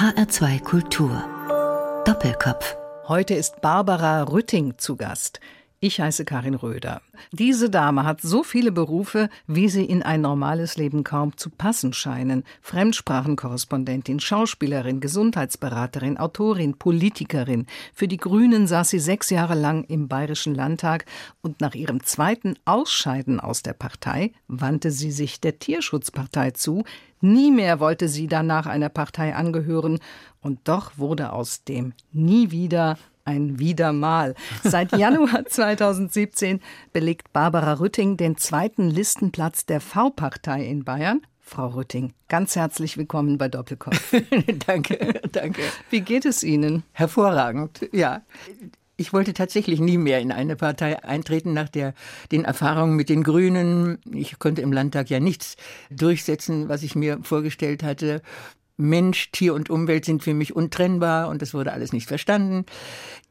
HR2 Kultur. Doppelkopf. Heute ist Barbara Rütting zu Gast. Ich heiße Karin Röder. Diese Dame hat so viele Berufe, wie sie in ein normales Leben kaum zu passen scheinen. Fremdsprachenkorrespondentin, Schauspielerin, Gesundheitsberaterin, Autorin, Politikerin. Für die Grünen saß sie sechs Jahre lang im Bayerischen Landtag und nach ihrem zweiten Ausscheiden aus der Partei wandte sie sich der Tierschutzpartei zu. Nie mehr wollte sie danach einer Partei angehören und doch wurde aus dem Nie wieder ein Wiedermal. Seit Januar 2017 belegt Barbara Rütting den zweiten Listenplatz der V-Partei in Bayern. Frau Rütting, ganz herzlich willkommen bei Doppelkopf. danke, danke. Wie geht es Ihnen? Hervorragend, ja. Ich wollte tatsächlich nie mehr in eine Partei eintreten nach der, den Erfahrungen mit den Grünen. Ich konnte im Landtag ja nichts durchsetzen, was ich mir vorgestellt hatte. Mensch, Tier und Umwelt sind für mich untrennbar und das wurde alles nicht verstanden.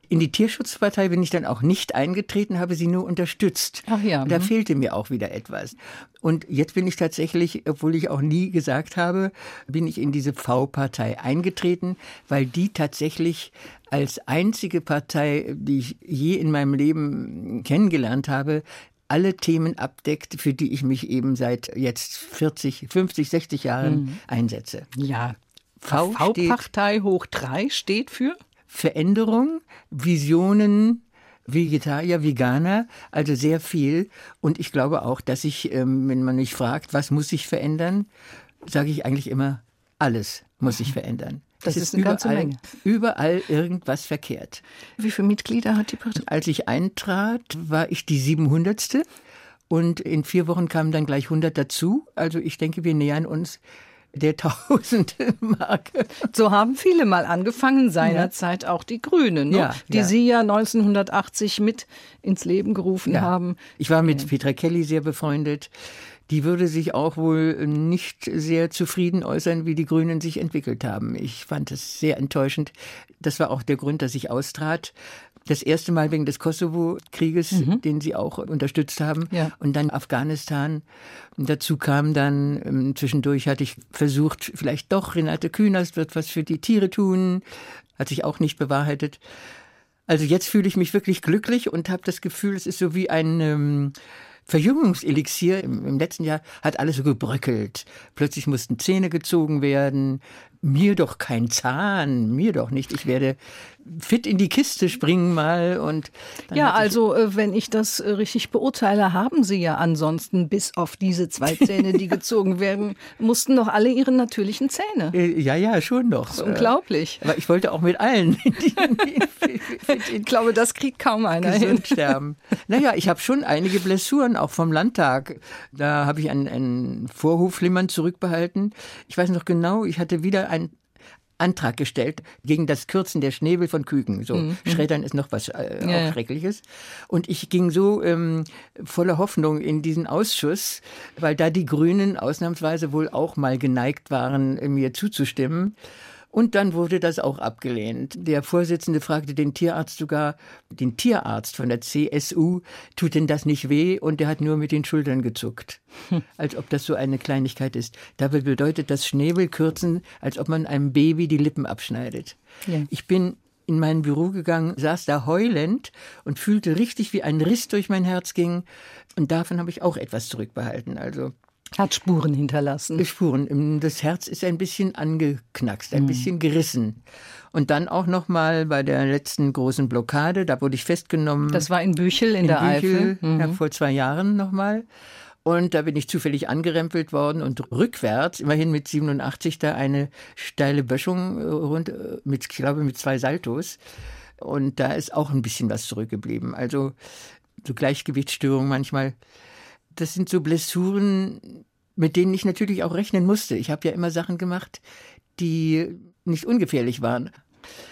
In die Tierschutzpartei bin ich dann auch nicht eingetreten, habe sie nur unterstützt. Ach ja. Da mhm. fehlte mir auch wieder etwas. Und jetzt bin ich tatsächlich, obwohl ich auch nie gesagt habe, bin ich in diese V-Partei eingetreten, weil die tatsächlich als einzige Partei, die ich je in meinem Leben kennengelernt habe, alle Themen abdeckt, für die ich mich eben seit jetzt 40, 50, 60 Jahren mhm. einsetze. Ja. V-Partei hoch 3 steht für? Veränderung, Visionen, Vegetarier, Veganer, also sehr viel. Und ich glaube auch, dass ich, ähm, wenn man mich fragt, was muss sich verändern, sage ich eigentlich immer, alles muss sich verändern. Das, das ist, eine überall, ganze Menge. Überall irgendwas verkehrt. Wie viele Mitglieder hat die Partei? Als ich eintrat, war ich die 700. Und in vier Wochen kamen dann gleich 100 dazu. Also ich denke, wir nähern uns der Tausende-Marke. So haben viele mal angefangen, seinerzeit ja. auch die Grünen, ne? ja, die ja. Sie ja 1980 mit ins Leben gerufen haben. Ich war mit Petra Kelly sehr befreundet die würde sich auch wohl nicht sehr zufrieden äußern, wie die Grünen sich entwickelt haben. Ich fand es sehr enttäuschend. Das war auch der Grund, dass ich austrat. Das erste Mal wegen des Kosovo-Krieges, mhm. den sie auch unterstützt haben. Ja. Und dann Afghanistan. Und dazu kam dann, ähm, zwischendurch hatte ich versucht, vielleicht doch, Renate Künast wird was für die Tiere tun. Hat sich auch nicht bewahrheitet. Also jetzt fühle ich mich wirklich glücklich und habe das Gefühl, es ist so wie ein... Ähm, Verjüngungselixier im, im letzten Jahr hat alles so gebröckelt. Plötzlich mussten Zähne gezogen werden, mir doch kein Zahn, mir doch nicht. Ich werde fit in die Kiste springen mal und ja, also äh, wenn ich das äh, richtig beurteile, haben Sie ja ansonsten bis auf diese zwei Zähne, die gezogen werden, mussten doch alle ihre natürlichen Zähne. Äh, ja, ja, schon doch. Das ist unglaublich. Aber ich wollte auch mit allen. ich glaube, das kriegt kaum einer gesund hin. sterben. Naja, ich habe schon einige Blessuren auch vom Landtag. Da habe ich einen, einen Vorhofflimmern zurückbehalten. Ich weiß noch genau, ich hatte wieder einen Antrag gestellt gegen das Kürzen der Schnäbel von Küken. So mhm. Schreddern ist noch was äh, ja, auch Schreckliches. Und ich ging so ähm, voller Hoffnung in diesen Ausschuss, weil da die Grünen ausnahmsweise wohl auch mal geneigt waren, mir zuzustimmen. Und dann wurde das auch abgelehnt. Der Vorsitzende fragte den Tierarzt sogar, den Tierarzt von der CSU, tut denn das nicht weh? Und der hat nur mit den Schultern gezuckt. Hm. Als ob das so eine Kleinigkeit ist. Dabei bedeutet das Schnäbelkürzen, als ob man einem Baby die Lippen abschneidet. Ja. Ich bin in mein Büro gegangen, saß da heulend und fühlte richtig, wie ein Riss durch mein Herz ging. Und davon habe ich auch etwas zurückbehalten. Also hat Spuren hinterlassen. Spuren. Das Herz ist ein bisschen angeknackst, ein mhm. bisschen gerissen. Und dann auch noch mal bei der letzten großen Blockade, da wurde ich festgenommen. Das war in Büchel in, in der Büchel, Eifel. Mhm. Ja, vor zwei Jahren noch mal. Und da bin ich zufällig angerempelt worden und rückwärts, immerhin mit 87, da eine steile Böschung äh, rund, äh, mit, ich glaube, mit zwei Saltos. Und da ist auch ein bisschen was zurückgeblieben. Also so Gleichgewichtsstörungen manchmal das sind so Blessuren, mit denen ich natürlich auch rechnen musste. Ich habe ja immer Sachen gemacht, die nicht ungefährlich waren.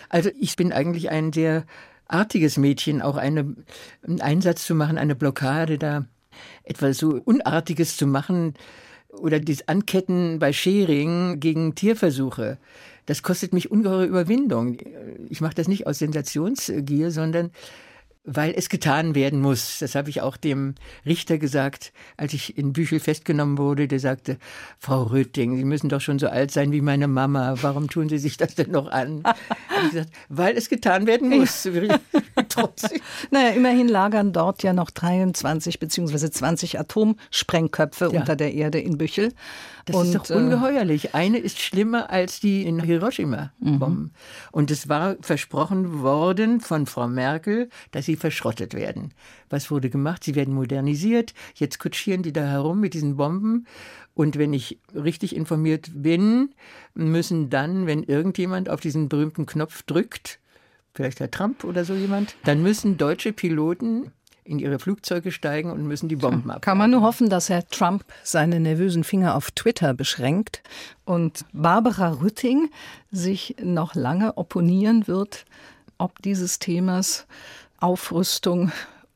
Also ich bin eigentlich ein sehr artiges Mädchen, auch eine, einen Einsatz zu machen, eine Blockade da, etwas so Unartiges zu machen oder das Anketten bei Schering gegen Tierversuche. Das kostet mich ungeheure Überwindung. Ich mache das nicht aus Sensationsgier, sondern weil es getan werden muss. Das habe ich auch dem Richter gesagt, als ich in Büchel festgenommen wurde. Der sagte, Frau Röting, Sie müssen doch schon so alt sein wie meine Mama. Warum tun Sie sich das denn noch an? ich gesagt, weil es getan werden muss. Trotzdem. Naja, immerhin lagern dort ja noch 23 beziehungsweise 20 Atomsprengköpfe ja. unter der Erde in Büchel. Das und, ist doch äh, ungeheuerlich. Eine ist schlimmer als die in Hiroshima-Bomben. Mhm. Und es war versprochen worden von Frau Merkel, dass sie verschrottet werden. Was wurde gemacht? Sie werden modernisiert. Jetzt kutschieren die da herum mit diesen Bomben. Und wenn ich richtig informiert bin, müssen dann, wenn irgendjemand auf diesen berühmten Knopf drückt, vielleicht Herr Trump oder so jemand, dann müssen deutsche Piloten in ihre Flugzeuge steigen und müssen die Bomben ab. Kann man nur hoffen, dass Herr Trump seine nervösen Finger auf Twitter beschränkt und Barbara Rütting sich noch lange opponieren wird, ob dieses Themas Aufrüstung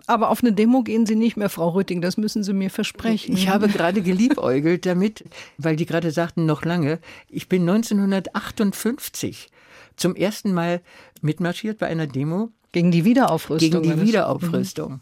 aber auf eine Demo gehen Sie nicht mehr, Frau Rütting, das müssen Sie mir versprechen. Ich habe gerade geliebäugelt damit, weil die gerade sagten, noch lange. Ich bin 1958 zum ersten Mal mitmarschiert bei einer Demo. Gegen die Wiederaufrüstung. Gegen die Wiederaufrüstung. Mhm.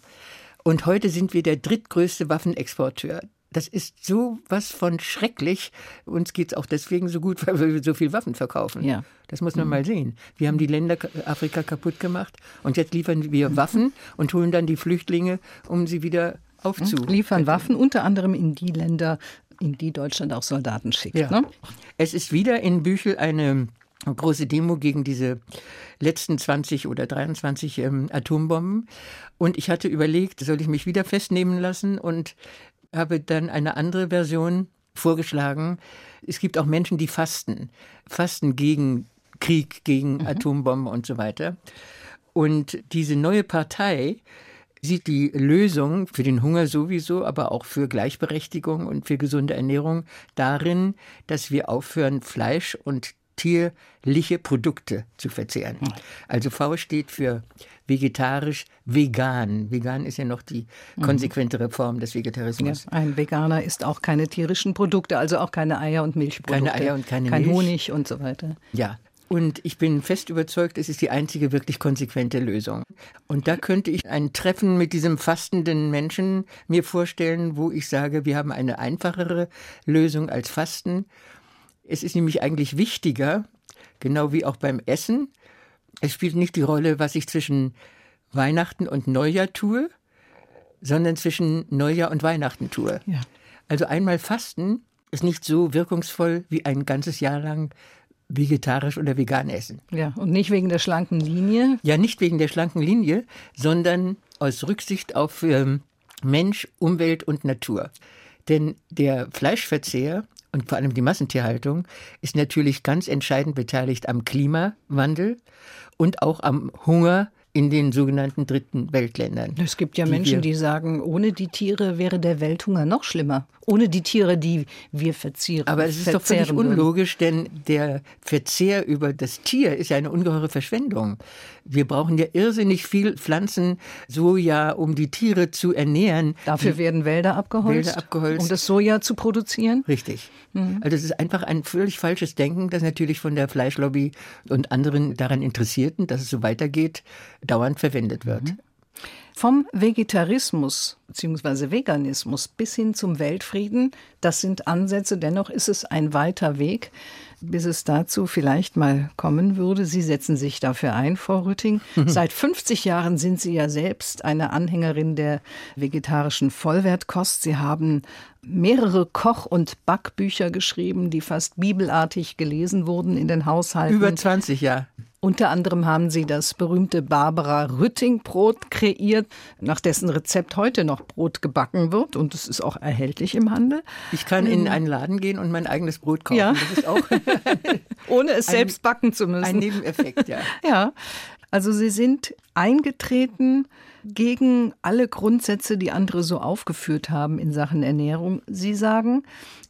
Und heute sind wir der drittgrößte Waffenexporteur. Das ist so was von schrecklich. Uns geht es auch deswegen so gut, weil wir so viel Waffen verkaufen. Ja. Das muss man mhm. mal sehen. Wir haben die Länder Afrika kaputt gemacht und jetzt liefern wir Waffen und holen dann die Flüchtlinge, um sie wieder aufzu. Liefern Waffen unter anderem in die Länder, in die Deutschland auch Soldaten schickt. Ja. Ne? Es ist wieder in Büchel eine große Demo gegen diese letzten 20 oder 23 ähm, Atombomben. Und ich hatte überlegt, soll ich mich wieder festnehmen lassen und habe dann eine andere Version vorgeschlagen. Es gibt auch Menschen, die fasten. Fasten gegen Krieg, gegen mhm. Atombomben und so weiter. Und diese neue Partei sieht die Lösung für den Hunger sowieso, aber auch für Gleichberechtigung und für gesunde Ernährung darin, dass wir aufhören, Fleisch und tierliche Produkte zu verzehren. Hm. Also V steht für vegetarisch, vegan. Vegan ist ja noch die mhm. konsequentere Form des Vegetarismus. Ja, ein Veganer isst auch keine tierischen Produkte, also auch keine Eier und Milchprodukte. Keine Eier und keine kein Milch. Honig und so weiter. Ja. Und ich bin fest überzeugt, es ist die einzige wirklich konsequente Lösung. Und da könnte ich ein Treffen mit diesem fastenden Menschen mir vorstellen, wo ich sage, wir haben eine einfachere Lösung als Fasten. Es ist nämlich eigentlich wichtiger, genau wie auch beim Essen, es spielt nicht die Rolle, was ich zwischen Weihnachten und Neujahr tue, sondern zwischen Neujahr und Weihnachten tue. Ja. Also einmal Fasten ist nicht so wirkungsvoll wie ein ganzes Jahr lang vegetarisch oder vegan essen. Ja, und nicht wegen der schlanken Linie? Ja, nicht wegen der schlanken Linie, sondern aus Rücksicht auf ähm, Mensch, Umwelt und Natur. Denn der Fleischverzehr und vor allem die Massentierhaltung ist natürlich ganz entscheidend beteiligt am Klimawandel und auch am Hunger in den sogenannten dritten Weltländern. Es gibt ja die Menschen, die sagen, ohne die Tiere wäre der Welthunger noch schlimmer. Ohne die Tiere, die wir verzieren. Aber es ist doch völlig unlogisch, denn der Verzehr über das Tier ist ja eine ungeheure Verschwendung. Wir brauchen ja irrsinnig viel Pflanzen, Soja, um die Tiere zu ernähren. Dafür werden Wälder abgeholzt, Wälder abgeholzt. um das Soja zu produzieren. Richtig. Mhm. Also es ist einfach ein völlig falsches Denken, das natürlich von der Fleischlobby und anderen daran Interessierten, dass es so weitergeht, dauernd verwendet wird. Mhm. Vom Vegetarismus bzw. Veganismus bis hin zum Weltfrieden, das sind Ansätze, dennoch ist es ein weiter Weg, bis es dazu vielleicht mal kommen würde. Sie setzen sich dafür ein, Frau Rütting. Mhm. Seit 50 Jahren sind Sie ja selbst eine Anhängerin der vegetarischen Vollwertkost. Sie haben mehrere Koch- und Backbücher geschrieben, die fast bibelartig gelesen wurden in den Haushalten. Über 20 Jahre. Unter anderem haben sie das berühmte Barbara Rütting Brot kreiert, nach dessen Rezept heute noch Brot gebacken wird und es ist auch erhältlich im Handel. Ich kann in ähm, einen Laden gehen und mein eigenes Brot kaufen. Ja. Das ist auch ohne es ein, selbst backen zu müssen. Ein Nebeneffekt, ja. ja. Also sie sind eingetreten gegen alle Grundsätze, die andere so aufgeführt haben in Sachen Ernährung. Sie sagen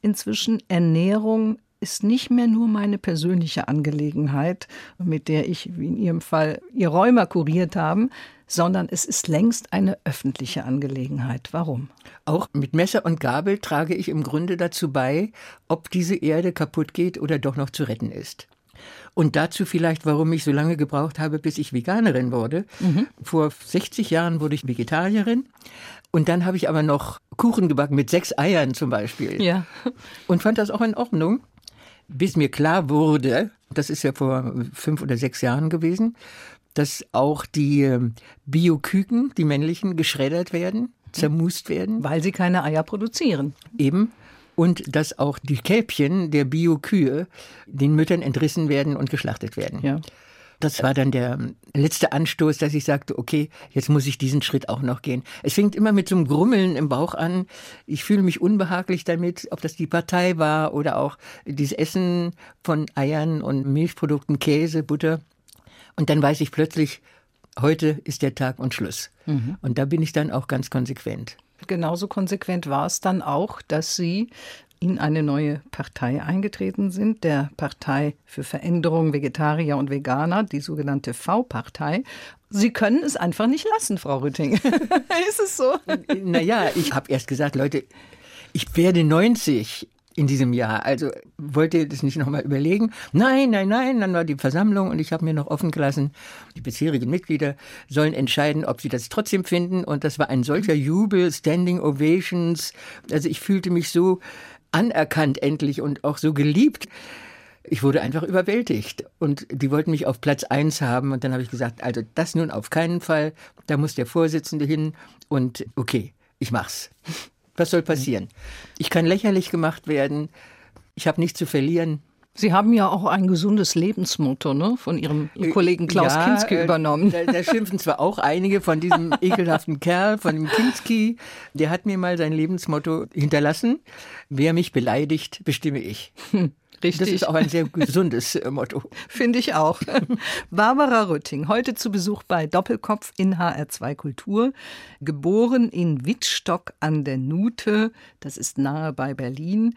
inzwischen, Ernährung ist nicht mehr nur meine persönliche Angelegenheit, mit der ich, wie in Ihrem Fall, Ihr Rheuma kuriert haben, sondern es ist längst eine öffentliche Angelegenheit. Warum? Auch mit Messer und Gabel trage ich im Grunde dazu bei, ob diese Erde kaputt geht oder doch noch zu retten ist. Und dazu vielleicht, warum ich so lange gebraucht habe, bis ich Veganerin wurde. Mhm. Vor 60 Jahren wurde ich Vegetarierin. Und dann habe ich aber noch Kuchen gebacken mit sechs Eiern zum Beispiel. Ja. Und fand das auch in Ordnung, bis mir klar wurde, das ist ja vor fünf oder sechs Jahren gewesen, dass auch die ähm, Bioküken, die männlichen, geschreddert werden, zermust werden. Weil sie keine Eier produzieren. Eben und dass auch die Kälbchen der Biokühe den Müttern entrissen werden und geschlachtet werden. Ja. Das war dann der letzte Anstoß, dass ich sagte, okay, jetzt muss ich diesen Schritt auch noch gehen. Es fängt immer mit so einem Grummeln im Bauch an. Ich fühle mich unbehaglich damit, ob das die Partei war oder auch dieses Essen von Eiern und Milchprodukten, Käse, Butter. Und dann weiß ich plötzlich, heute ist der Tag und Schluss. Mhm. Und da bin ich dann auch ganz konsequent. Genauso konsequent war es dann auch, dass Sie in eine neue Partei eingetreten sind, der Partei für Veränderung Vegetarier und Veganer, die sogenannte V-Partei. Sie können es einfach nicht lassen, Frau Rütting. Ist es so? Naja, ich habe erst gesagt, Leute, ich werde 90 in diesem Jahr. Also wollt ihr das nicht nochmal überlegen? Nein, nein, nein. Dann war die Versammlung und ich habe mir noch offen gelassen, die bisherigen Mitglieder sollen entscheiden, ob sie das trotzdem finden. Und das war ein solcher Jubel, Standing Ovations. Also ich fühlte mich so anerkannt endlich und auch so geliebt. Ich wurde einfach überwältigt und die wollten mich auf Platz eins haben und dann habe ich gesagt, also das nun auf keinen Fall, da muss der Vorsitzende hin und okay, ich mach's. Was soll passieren? Ich kann lächerlich gemacht werden. Ich habe nichts zu verlieren. Sie haben ja auch ein gesundes Lebensmotto ne, von Ihrem Kollegen Klaus ja, Kinski äh, übernommen. Da, da, schimpfen zwar auch einige von diesem ekelhaften Kerl, von dem Kinski. Der hat mir mal sein Lebensmotto hinterlassen. Wer mich beleidigt, bestimme ich. Hm. Richtig. Das ist auch ein sehr gesundes äh, Motto. Finde ich auch. Barbara Rütting, heute zu Besuch bei Doppelkopf in HR2 Kultur. Geboren in Wittstock an der Nute, das ist nahe bei Berlin.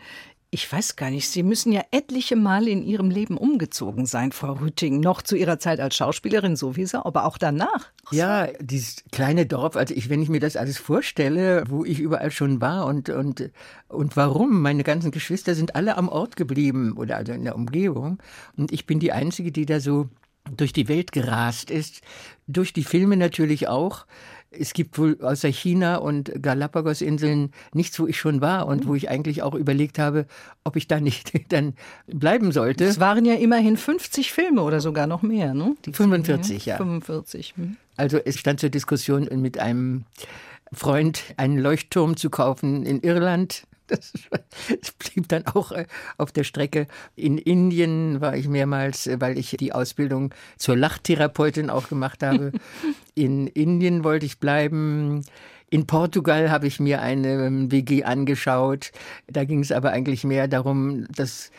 Ich weiß gar nicht, Sie müssen ja etliche Male in Ihrem Leben umgezogen sein, Frau Rütting. Noch zu Ihrer Zeit als Schauspielerin sowieso, aber auch danach. Ja, dieses kleine Dorf, also ich, wenn ich mir das alles vorstelle, wo ich überall schon war und, und, und warum, meine ganzen Geschwister sind alle am Ort geblieben oder also in der Umgebung. Und ich bin die Einzige, die da so durch die Welt gerast ist, durch die Filme natürlich auch es gibt wohl außer China und Galapagos-Inseln nichts, wo ich schon war und wo ich eigentlich auch überlegt habe, ob ich da nicht dann bleiben sollte. Es waren ja immerhin 50 Filme oder sogar noch mehr, ne? Die 45, ja. 45. Hm. Also es stand zur Diskussion mit einem Freund, einen Leuchtturm zu kaufen in Irland das, blieb dann auch äh, auf der Strecke. In Indien war ich mehrmals, äh, weil ich die Ausbildung zur Lachtherapeutin auch gemacht habe. In Indien wollte ich bleiben. In Portugal habe ich mir eine ähm, WG angeschaut. Da ging es aber eigentlich mehr darum, dass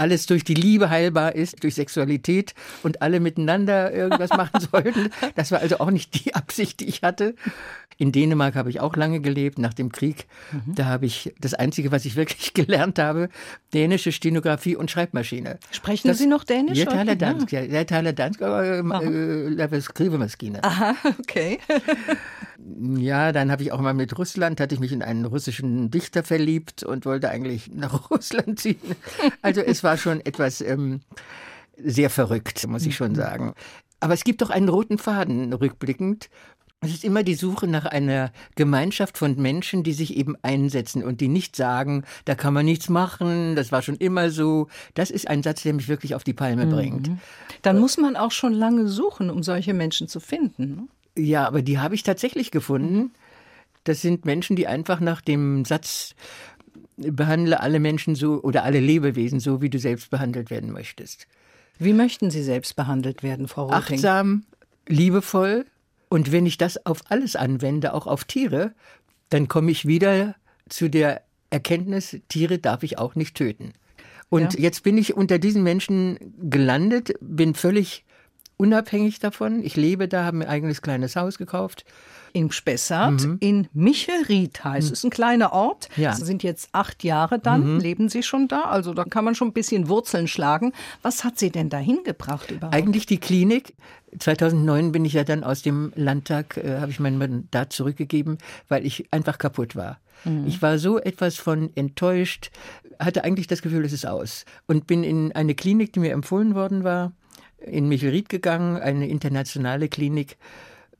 alles durch die Liebe heilbar ist, durch Sexualität und alle miteinander irgendwas machen sollten. Das war also auch nicht die Absicht, die ich hatte. In Dänemark habe ich auch lange gelebt, nach dem Krieg. Mhm. Da habe ich das Einzige, was ich wirklich gelernt habe, dänische Stenografie und Schreibmaschine. Sprechen das, Sie noch Dänisch? Jeg taler dansk, ja. Jeg taler dansk og äh, laver skrivemaskine. Aha, okay. ja, dann habe ich auch mal mit Russland, hatte ich mich in einen russischen Dichter verliebt und wollte eigentlich nach Russland ziehen. Also es war schon etwas ähm, sehr verrückt, muss ich schon mhm. sagen. Aber es gibt doch einen roten Faden rückblickend, es ist immer die Suche nach einer Gemeinschaft von Menschen, die sich eben einsetzen und die nicht sagen, da kann man nichts machen, das war schon immer so. Das ist ein Satz, der mich wirklich auf die Palme mhm. bringt. Dann muss man auch schon lange suchen, um solche Menschen zu finden. Ne? Ja, aber die habe ich tatsächlich gefunden. Das sind Menschen, die einfach nach dem Satz behandle alle Menschen so oder alle Lebewesen so, wie du selbst behandelt werden möchtest. Wie möchten Sie selbst behandelt werden, Frau Roting? Achtsam, liebevoll, und wenn ich das auf alles anwende, auch auf Tiere, dann komme ich wieder zu der Erkenntnis, Tiere darf ich auch nicht töten. Und ja. jetzt bin ich unter diesen Menschen gelandet, bin völlig unabhängig davon. Ich lebe da, habe mir ein eigenes kleines Haus gekauft in Spessart, mhm. in Michelried heißt mhm. es, ein kleiner Ort. Ja. Sie sind jetzt acht Jahre dann, mhm. leben Sie schon da, also da kann man schon ein bisschen Wurzeln schlagen. Was hat Sie denn dahin gebracht überhaupt? Eigentlich die Klinik. 2009 bin ich ja dann aus dem Landtag, äh, habe ich mein Mandat zurückgegeben, weil ich einfach kaputt war. Mhm. Ich war so etwas von enttäuscht, hatte eigentlich das Gefühl, es ist aus. Und bin in eine Klinik, die mir empfohlen worden war, in Michelried gegangen, eine internationale Klinik.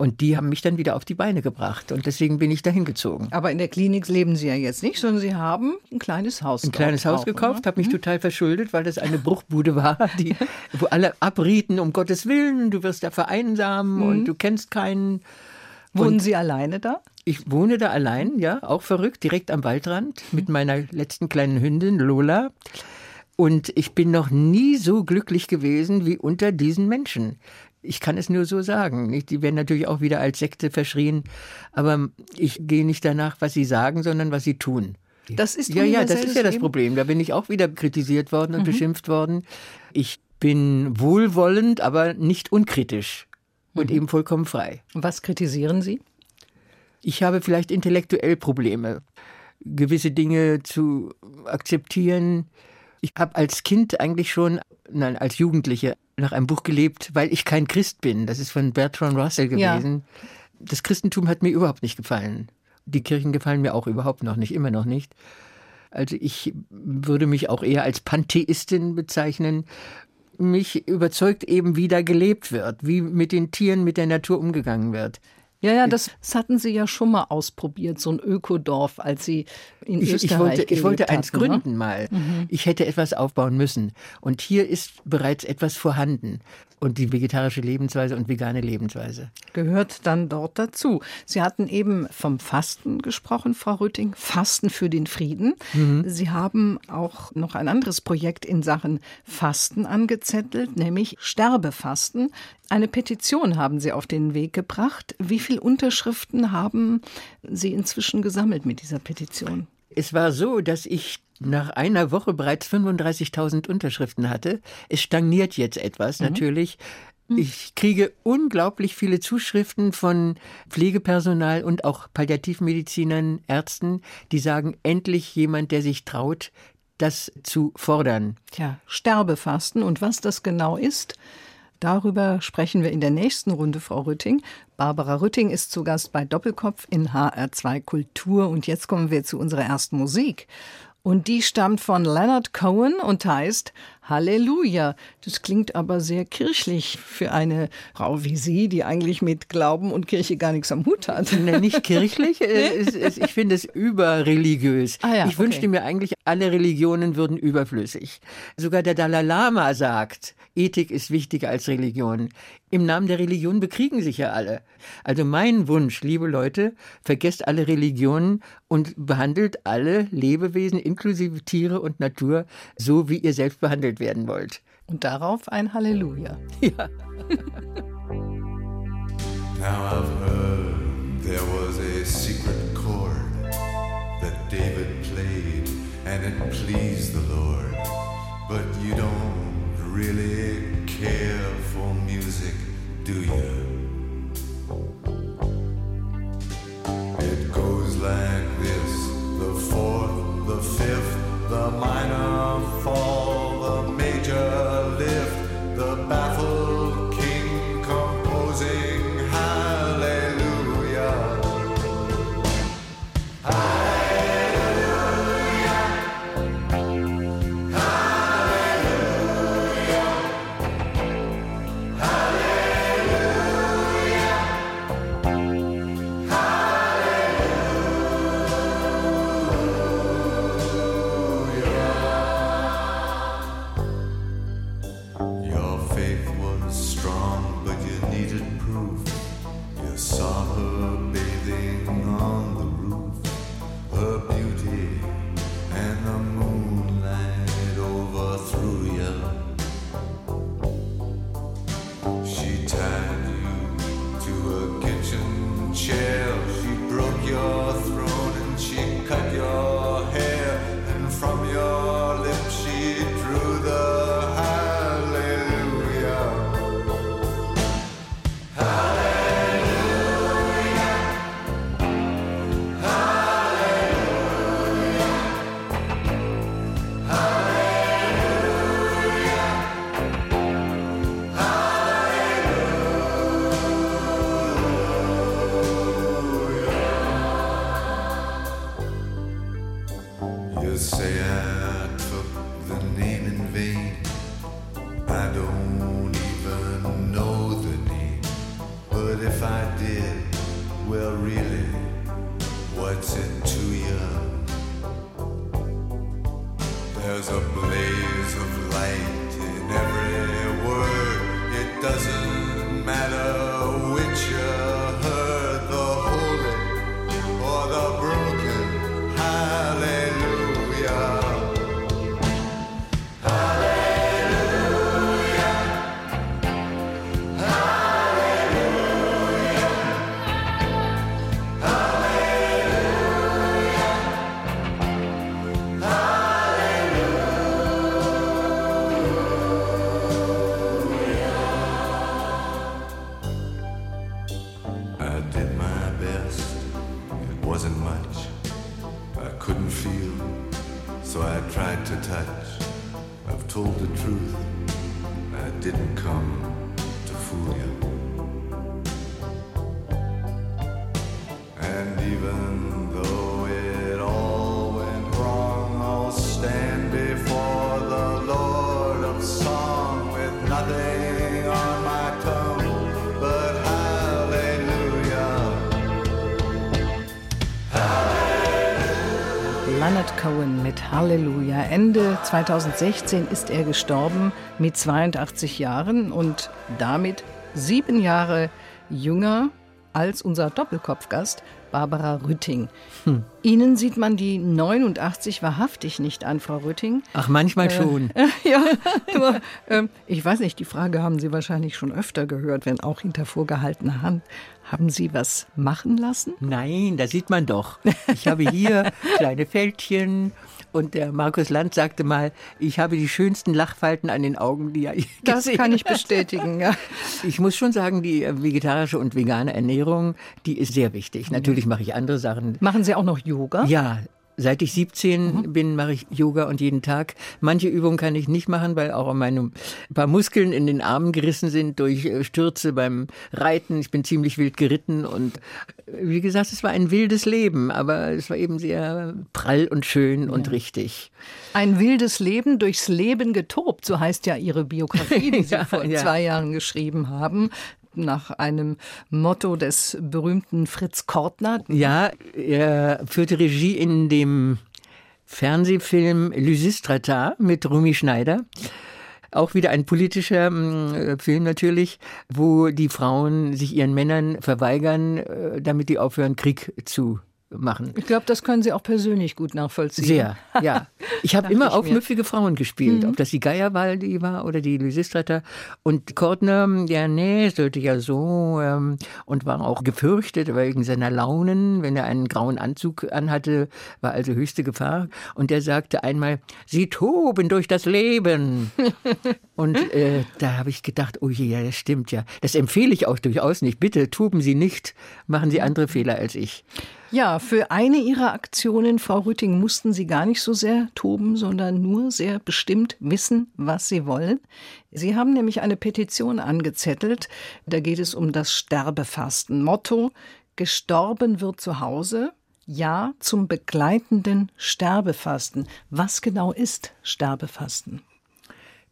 Und die haben mich dann wieder auf die Beine gebracht. Und deswegen bin ich dahin gezogen. Aber in der Klinik leben Sie ja jetzt nicht, sondern Sie haben ein kleines Haus Ein kleines Haus gekauft, habe mich mhm. total verschuldet, weil das eine Bruchbude war, die, wo alle abrieten, um Gottes Willen, du wirst da vereinsamen mhm. und du kennst keinen. Wohnen und Sie alleine da? Ich wohne da allein, ja, auch verrückt, direkt am Waldrand mit meiner letzten kleinen Hündin Lola. Und ich bin noch nie so glücklich gewesen wie unter diesen Menschen. Ich kann es nur so sagen. Die werden natürlich auch wieder als Sekte verschrien, aber ich gehe nicht danach, was sie sagen, sondern was sie tun. Das ist ja ja, das ist ja das Problem. Da bin ich auch wieder kritisiert worden und mhm. beschimpft worden. Ich bin wohlwollend, aber nicht unkritisch und mhm. eben vollkommen frei. Was kritisieren Sie? Ich habe vielleicht intellektuell Probleme, gewisse Dinge zu akzeptieren, ich habe als Kind eigentlich schon, nein, als Jugendliche nach einem Buch gelebt, weil ich kein Christ bin. Das ist von Bertrand Russell gewesen. Ja. Das Christentum hat mir überhaupt nicht gefallen. Die Kirchen gefallen mir auch überhaupt noch nicht, immer noch nicht. Also ich würde mich auch eher als Pantheistin bezeichnen. Mich überzeugt eben, wie da gelebt wird, wie mit den Tieren, mit der Natur umgegangen wird. Ja, ja, das, das, hatten Sie ja schon mal ausprobiert, so ein Ökodorf, als Sie in ich, Österreich ich wollte, ich wollte eins hatten, ne? gründen ne? mal. Mhm. Ich hätte etwas aufbauen müssen. Und hier ist bereits etwas vorhanden und die vegetarische Lebensweise und vegane Lebensweise. Gehört dann dort dazu. Sie hatten eben vom Fasten gesprochen, Frau Rütting, Fasten für den Frieden. Mhm. Sie haben auch noch ein anderes Projekt in Sachen Fasten angezettelt, nämlich Sterbefasten. Eine Petition haben Sie auf den Weg gebracht. Wie viele Unterschriften haben Sie inzwischen gesammelt mit dieser Petition? Es war so, dass ich nach einer Woche bereits 35.000 Unterschriften hatte. Es stagniert jetzt etwas mhm. natürlich. Mhm. Ich kriege unglaublich viele Zuschriften von Pflegepersonal und auch Palliativmedizinern, Ärzten, die sagen, endlich jemand, der sich traut, das zu fordern. Tja, Sterbefasten und was das genau ist, Darüber sprechen wir in der nächsten Runde, Frau Rütting. Barbara Rütting ist zu Gast bei Doppelkopf in HR2 Kultur. Und jetzt kommen wir zu unserer ersten Musik. Und die stammt von Leonard Cohen und heißt Halleluja. Das klingt aber sehr kirchlich für eine Frau wie Sie, die eigentlich mit Glauben und Kirche gar nichts am Hut hat. Nee, nicht kirchlich. ich finde es überreligiös. Ah ja, ich okay. wünschte mir eigentlich, alle Religionen würden überflüssig. Sogar der Dalai Lama sagt, Ethik ist wichtiger als Religion. Im Namen der Religion bekriegen sich ja alle. Also mein Wunsch, liebe Leute, vergesst alle Religionen und behandelt alle Lebewesen inklusive Tiere und Natur so, wie ihr selbst behandelt werden wollt. Und darauf ein Halleluja. Ja. Now I've heard there was a secret chord that David played and it pleased the Lord. But you don't really care for music, do you? time. To touch. I've told the truth. I didn't come to fool you. Mit Halleluja. Ende 2016 ist er gestorben mit 82 Jahren und damit sieben Jahre jünger als unser Doppelkopfgast Barbara Rütting. Ihnen sieht man die 89 wahrhaftig nicht an, Frau Rütting. Ach, manchmal schon. Ja, nur, ähm, ich weiß nicht, die Frage haben Sie wahrscheinlich schon öfter gehört, wenn auch hinter vorgehaltener Hand. Haben Sie was machen lassen? Nein, da sieht man doch. Ich habe hier kleine Fältchen und der Markus Land sagte mal, ich habe die schönsten Lachfalten an den Augen, die er je Das gesehen kann ich bestätigen, ja. Ich muss schon sagen, die äh, vegetarische und vegane Ernährung, die ist sehr wichtig. Natürlich mache ich andere Sachen. Machen Sie auch noch Yoga? Ja, seit ich 17 bin, mache ich Yoga und jeden Tag. Manche Übungen kann ich nicht machen, weil auch meine ein paar Muskeln in den Armen gerissen sind durch äh, Stürze beim Reiten. Ich bin ziemlich wild geritten und äh, wie gesagt, es war ein wildes Leben, aber es war eben sehr prall und schön und richtig. Ein wildes Leben durchs Leben getobt, so heißt ja Ihre Biografie, die Sie Ja, vor ja. zwei Jahren geschrieben haben, nach einem Motto des berühmten Fritz Kortner. Ja, er führte Regie in dem Fernsehfilm Lysistrata mit Rumi Schneider. Auch wieder ein politischer mm, äh, Film natürlich, wo die Frauen sich ihren Männern verweigern, äh, damit die aufhören, Krieg zu machen. Ich glaube, das können Sie auch persönlich gut nachvollziehen. Sehr, ja. Ich habe immer ich aufmüpfige Frauen gespielt, ob das die Geierwahl die war oder die Lysistrata. Und Kortner, nee, sollte ja so ähm, und war auch gefürchtet wegen seiner Launen. Wenn er einen grauen Anzug anhatte, war also höchste Gefahr. Und der sagte einmal, Sie toben durch das Leben. und äh, da habe ich gedacht, oh je, ja, das stimmt ja. Das empfehle ich auch durchaus nicht. Bitte tuben Sie nicht, machen Sie andere Fehler als ich. Ja, für eine Ihrer Aktionen, Frau Rütting, mussten Sie gar nicht so sehr toben, sondern nur sehr bestimmt wissen, was Sie wollen. Sie haben nämlich eine Petition angezettelt. Da geht es um das Sterbefasten. Motto: Gestorben wird zu Hause. Ja zum begleitenden Sterbefasten. Was genau ist Sterbefasten?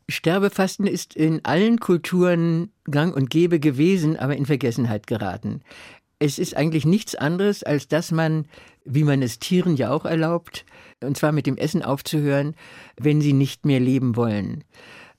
Sterbefasten ist in allen Kulturen gang und gäbe gewesen, aber in Vergessenheit geraten. Es ist eigentlich nichts anderes, als dass man, wie man es Tieren ja auch erlaubt, und zwar mit dem Essen aufzuhören, wenn sie nicht mehr leben wollen.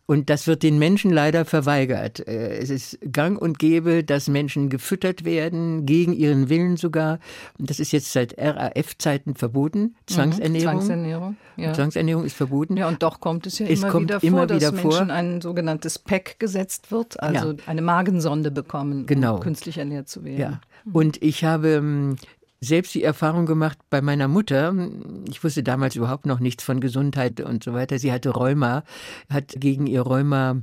Und das wird den Menschen leider verweigert. Äh, Es ist gang und gäbe, dass Menschen gefüttert werden, gegen ihren Willen sogar. Das ist jetzt seit RAF-Zeiten verboten. Zwangsernährung. Mhm, Zwangsernährung. Ja. Zwangsernährung ist verboten. Ja, und doch kommt es ja Es immer kommt wieder vor, immer dass wieder vor. Menschen ein sogenanntes PEC gesetzt wird, also Ja. eine Magensonde bekommen, Genau. um künstlich ernährt zu werden. Ja. Und ich habe ähm, selbst die Erfahrung gemacht bei meiner Mutter. Ich wusste damals überhaupt noch nichts von Gesundheit und so weiter. Sie hatte Rheuma, hat gegen ihr Rheuma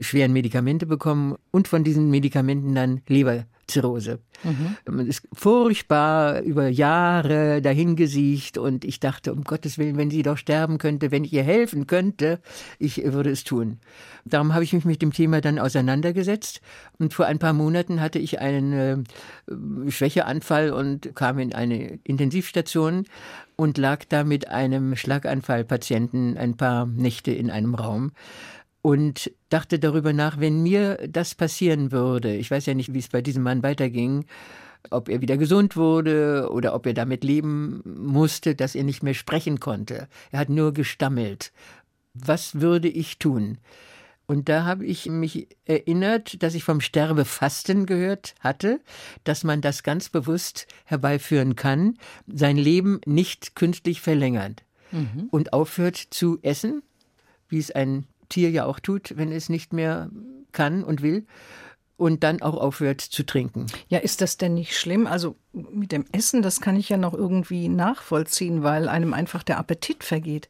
schweren Medikamente bekommen und von diesen Medikamenten dann Leberzirrhose. Man ist furchtbar über Jahre dahingesiecht und ich dachte, um Gottes Willen, wenn sie doch sterben könnte, wenn ich ihr helfen könnte, ich würde es tun. Darum habe ich mich mit dem Thema dann auseinandergesetzt und vor ein paar Monaten hatte ich einen äh, Schwächeanfall und kam in eine Intensivstation und lag da mit einem Schlaganfallpatienten ein paar Nächte in einem Raum. Und dachte darüber nach, wenn mir das passieren würde, ich weiß ja nicht, wie es bei diesem Mann weiterging, ob er wieder gesund wurde oder ob er damit leben musste, dass er nicht mehr sprechen konnte. Er hat nur gestammelt. Was würde ich tun? Und da habe ich mich erinnert, dass ich vom Sterbefasten gehört hatte, dass man das ganz bewusst herbeiführen kann, sein Leben nicht künstlich verlängert mhm. und aufhört zu essen, wie es ein Tier ja auch tut, wenn es nicht mehr kann und will und dann auch aufhört zu trinken. Ja, ist das denn nicht schlimm? Also mit dem Essen, das kann ich ja noch irgendwie nachvollziehen, weil einem einfach der Appetit vergeht.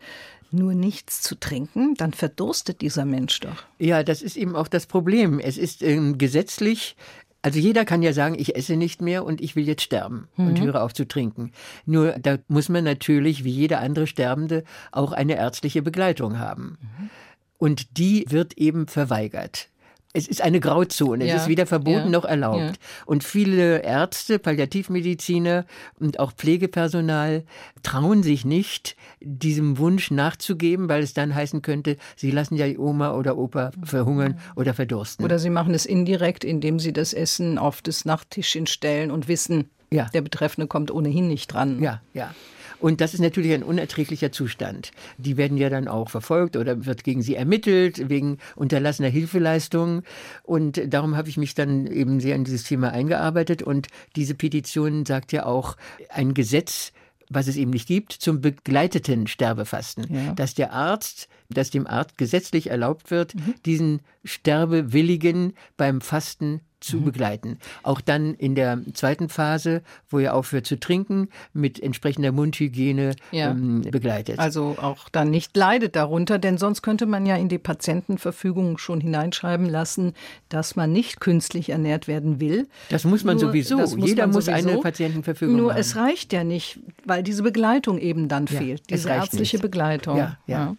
Nur nichts zu trinken, dann verdurstet dieser Mensch doch. Ja, das ist eben auch das Problem. Es ist ähm, gesetzlich also jeder kann ja sagen, ich esse nicht mehr und ich will jetzt sterben mhm. und höre auf zu trinken. Nur da muss man natürlich, wie jeder andere Sterbende, auch eine ärztliche Begleitung haben. Mhm. Und die wird eben verweigert es ist eine Grauzone. Ja. Es ist weder verboten ja. noch erlaubt. Ja. Und viele Ärzte, Palliativmediziner und auch Pflegepersonal trauen sich nicht, diesem Wunsch nachzugeben, weil es dann heißen könnte, sie lassen ja Oma oder Opa verhungern oder verdursten. Oder sie machen es indirekt, indem sie das Essen auf das Nachttischchen stellen und wissen, der Betreffende kommt ohnehin nicht dran. Ja, ja. Und das ist natürlich ein unerträglicher Zustand. Die werden ja dann auch verfolgt oder wird gegen sie ermittelt wegen unterlassener Hilfeleistungen. Und darum habe ich mich dann eben sehr in dieses Thema eingearbeitet. Und diese Petition sagt ja auch, ein Gesetz, was es eben nicht gibt, zum begleiteten Sterbefasten. Ja. Dass der Arzt, dass dem Arzt gesetzlich erlaubt wird, mhm. diesen Sterbewilligen beim Fasten zu mhm. begleiten. Auch dann in der zweiten Phase, wo er aufhört zu trinken, mit entsprechender Mundhygiene ja. ähm, begleitet. Also auch dann nicht leidet darunter, denn sonst könnte man ja in die Patientenverfügung schon hineinschreiben lassen, dass man nicht künstlich ernährt werden will. Das muss man Nur, sowieso. Muss Jeder man muss sowieso. eine Patientenverfügung Nur haben. es reicht ja nicht, weil diese Begleitung eben dann ja, fehlt, diese ärztliche nicht. Begleitung. ja. ja.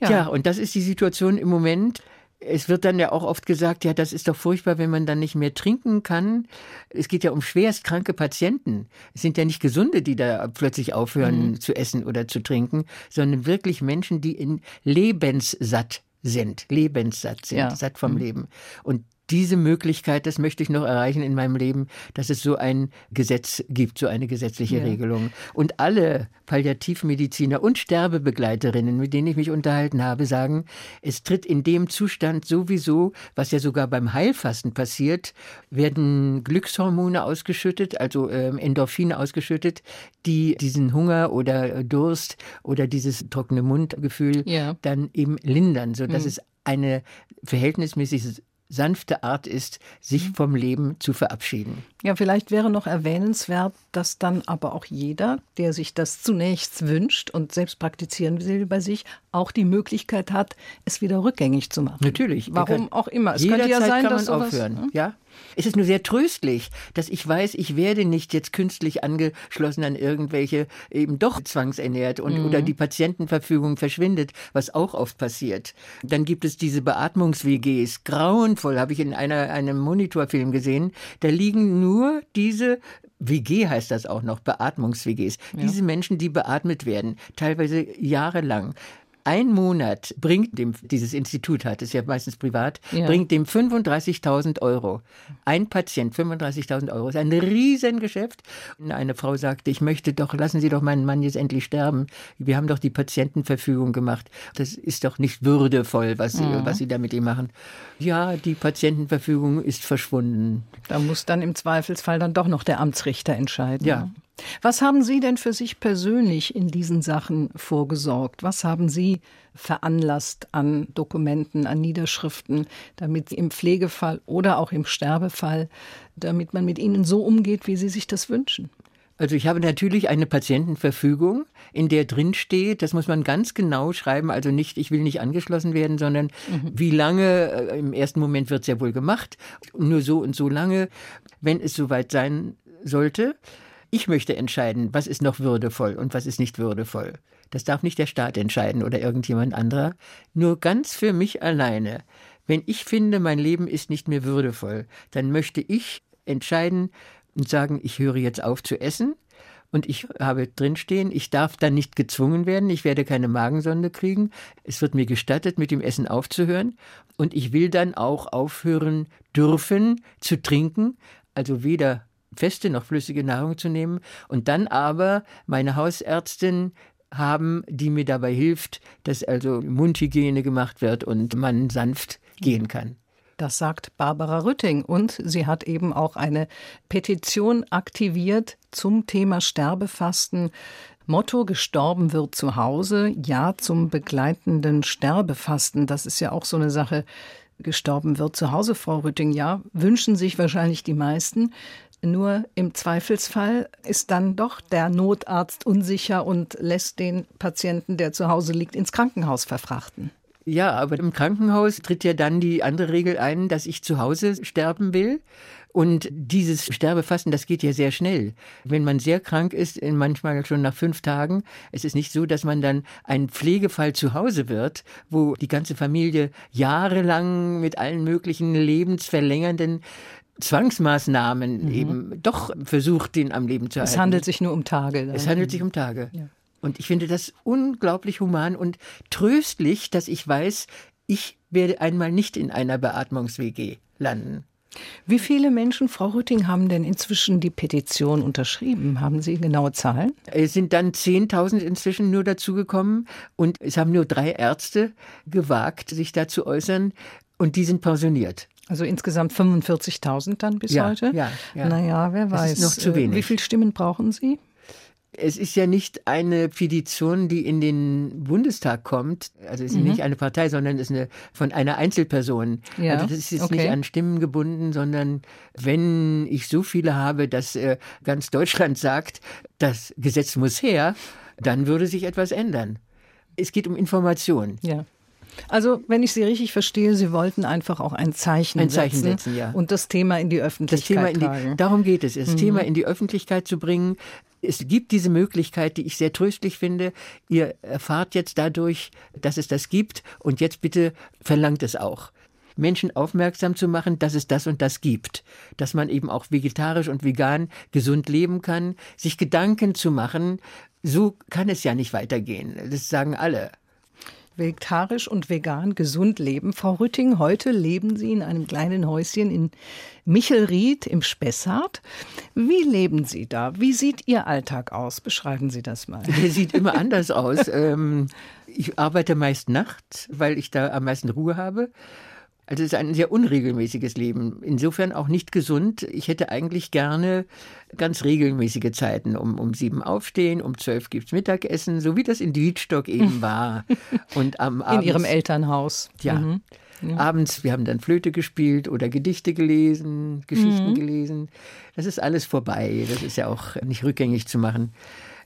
Ja. ja, und das ist die Situation im Moment es wird dann ja auch oft gesagt, ja, das ist doch furchtbar, wenn man dann nicht mehr trinken kann. Es geht ja um schwerstkranke Patienten. Es sind ja nicht Gesunde, die da plötzlich aufhören mhm. zu essen oder zu trinken, sondern wirklich Menschen, die in lebenssatt sind, lebenssatt sind, ja. satt vom mhm. Leben. Und diese Möglichkeit, das möchte ich noch erreichen in meinem Leben, dass es so ein Gesetz gibt, so eine gesetzliche ja. Regelung. Und alle Palliativmediziner und Sterbebegleiterinnen, mit denen ich mich unterhalten habe, sagen, es tritt in dem Zustand sowieso, was ja sogar beim Heilfasten passiert, werden Glückshormone ausgeschüttet, also äh, Endorphine ausgeschüttet, die diesen Hunger oder Durst oder dieses trockene Mundgefühl ja. dann eben lindern, so dass mhm. es eine verhältnismäßig sanfte Art ist, sich mhm. vom Leben zu verabschieden. Ja, vielleicht wäre noch erwähnenswert, dass dann aber auch jeder, der sich das zunächst wünscht und selbst praktizieren will bei sich, auch die Möglichkeit hat, es wieder rückgängig zu machen. Natürlich. Warum auch immer. Es könnte ja sein, kann dass man sowas, aufhören. Hm? Ja. Es ist nur sehr tröstlich, dass ich weiß, ich werde nicht jetzt künstlich angeschlossen an irgendwelche eben doch zwangsernährt und mhm. oder die Patientenverfügung verschwindet, was auch oft passiert. Dann gibt es diese Beatmungs-WGs. Grauenvoll habe ich in einer, einem Monitorfilm gesehen. Da liegen nur diese WG heißt das auch noch, Beatmungs-WGs. Ja. Diese Menschen, die beatmet werden, teilweise jahrelang ein Monat bringt dem, dieses Institut hat, ist ja meistens privat, ja. bringt dem 35.000 Euro. Ein Patient, 35.000 Euro, ist ein Riesengeschäft. Eine Frau sagte, ich möchte doch, lassen Sie doch meinen Mann jetzt endlich sterben. Wir haben doch die Patientenverfügung gemacht. Das ist doch nicht würdevoll, was Sie, mhm. was Sie da mit ihm machen. Ja, die Patientenverfügung ist verschwunden. Da muss dann im Zweifelsfall dann doch noch der Amtsrichter entscheiden. Ja. Was haben Sie denn für sich persönlich in diesen Sachen vorgesorgt? Was haben Sie veranlasst an Dokumenten, an Niederschriften, damit im Pflegefall oder auch im Sterbefall, damit man mit Ihnen so umgeht, wie Sie sich das wünschen? Also ich habe natürlich eine Patientenverfügung, in der drin steht, das muss man ganz genau schreiben, also nicht, ich will nicht angeschlossen werden, sondern mhm. wie lange, äh, im ersten Moment wird es ja wohl gemacht, nur so und so lange, wenn es soweit sein sollte. Ich möchte entscheiden, was ist noch würdevoll und was ist nicht würdevoll. Das darf nicht der Staat entscheiden oder irgendjemand anderer. Nur ganz für mich alleine. Wenn ich finde, mein Leben ist nicht mehr würdevoll, dann möchte ich entscheiden und sagen, ich höre jetzt auf zu essen und ich habe drinstehen, ich darf dann nicht gezwungen werden, ich werde keine Magensonde kriegen, es wird mir gestattet, mit dem Essen aufzuhören und ich will dann auch aufhören dürfen zu trinken, also weder feste noch flüssige Nahrung zu nehmen und dann aber meine Hausärztin haben, die mir dabei hilft, dass also Mundhygiene gemacht wird und man sanft gehen kann. Das sagt Barbara Rütting. Und sie hat eben auch eine Petition aktiviert zum Thema Sterbefasten. Motto gestorben wird zu Hause, ja zum begleitenden Sterbefasten. Das ist ja auch so eine Sache. Gestorben wird zu Hause, Frau Rütting, ja, wünschen sich wahrscheinlich die meisten. Nur im Zweifelsfall ist dann doch der Notarzt unsicher und lässt den Patienten, der zu Hause liegt, ins Krankenhaus verfrachten. Ja, aber im Krankenhaus tritt ja dann die andere Regel ein, dass ich zu Hause sterben will. Und dieses Sterbefasten, das geht ja sehr schnell. Wenn man sehr krank ist, manchmal schon nach fünf Tagen, es ist nicht so, dass man dann ein Pflegefall zu Hause wird, wo die ganze Familie jahrelang mit allen möglichen lebensverlängernden Zwangsmaßnahmen mhm. eben doch versucht, den am Leben zu halten. Es handelt sich nur um Tage. Dann. Es handelt sich um Tage. Ja. Und ich finde das unglaublich human und tröstlich, dass ich weiß, ich werde einmal nicht in einer Beatmungs-WG landen. Wie viele Menschen, Frau Rütting, haben denn inzwischen die Petition unterschrieben? Haben Sie genaue Zahlen? Es sind dann 10.000 inzwischen nur dazugekommen und es haben nur drei Ärzte gewagt, sich da zu äußern und die sind pensioniert. Also insgesamt 45.000 dann bis ja, heute? Ja, ja. Naja, wer weiß. Das ist noch zu wenig. Wie viele Stimmen brauchen Sie? Es ist ja nicht eine Petition, die in den Bundestag kommt. Also es ist mhm. nicht eine Partei, sondern es ist eine, von einer Einzelperson. Ja. Also das ist jetzt okay. nicht an Stimmen gebunden, sondern wenn ich so viele habe, dass äh, ganz Deutschland sagt, das Gesetz muss her, dann würde sich etwas ändern. Es geht um Information. Ja. Also, wenn ich Sie richtig verstehe, Sie wollten einfach auch ein Zeichen, ein Zeichen setzen, setzen ja. und das Thema in die Öffentlichkeit das Thema in die, Darum geht es, das mhm. Thema in die Öffentlichkeit zu bringen. Es gibt diese Möglichkeit, die ich sehr tröstlich finde. Ihr erfahrt jetzt dadurch, dass es das gibt und jetzt bitte verlangt es auch. Menschen aufmerksam zu machen, dass es das und das gibt, dass man eben auch vegetarisch und vegan gesund leben kann, sich Gedanken zu machen, so kann es ja nicht weitergehen. Das sagen alle vegetarisch und vegan gesund leben. Frau Rütting, heute leben Sie in einem kleinen Häuschen in Michelried im Spessart. Wie leben Sie da? Wie sieht Ihr Alltag aus? Beschreiben Sie das mal. Der sieht immer anders aus. Ähm, ich arbeite meist nachts, weil ich da am meisten Ruhe habe. Also es ist ein sehr unregelmäßiges Leben. Insofern auch nicht gesund. Ich hätte eigentlich gerne ganz regelmäßige Zeiten. Um, um sieben aufstehen, um zwölf gibt's Mittagessen, so wie das in Wiedstock eben war. Und am Abend. In Ihrem Elternhaus. Ja. Mhm. Ja. Abends, wir haben dann Flöte gespielt oder Gedichte gelesen, Geschichten mhm. gelesen. Das ist alles vorbei. Das ist ja auch nicht rückgängig zu machen.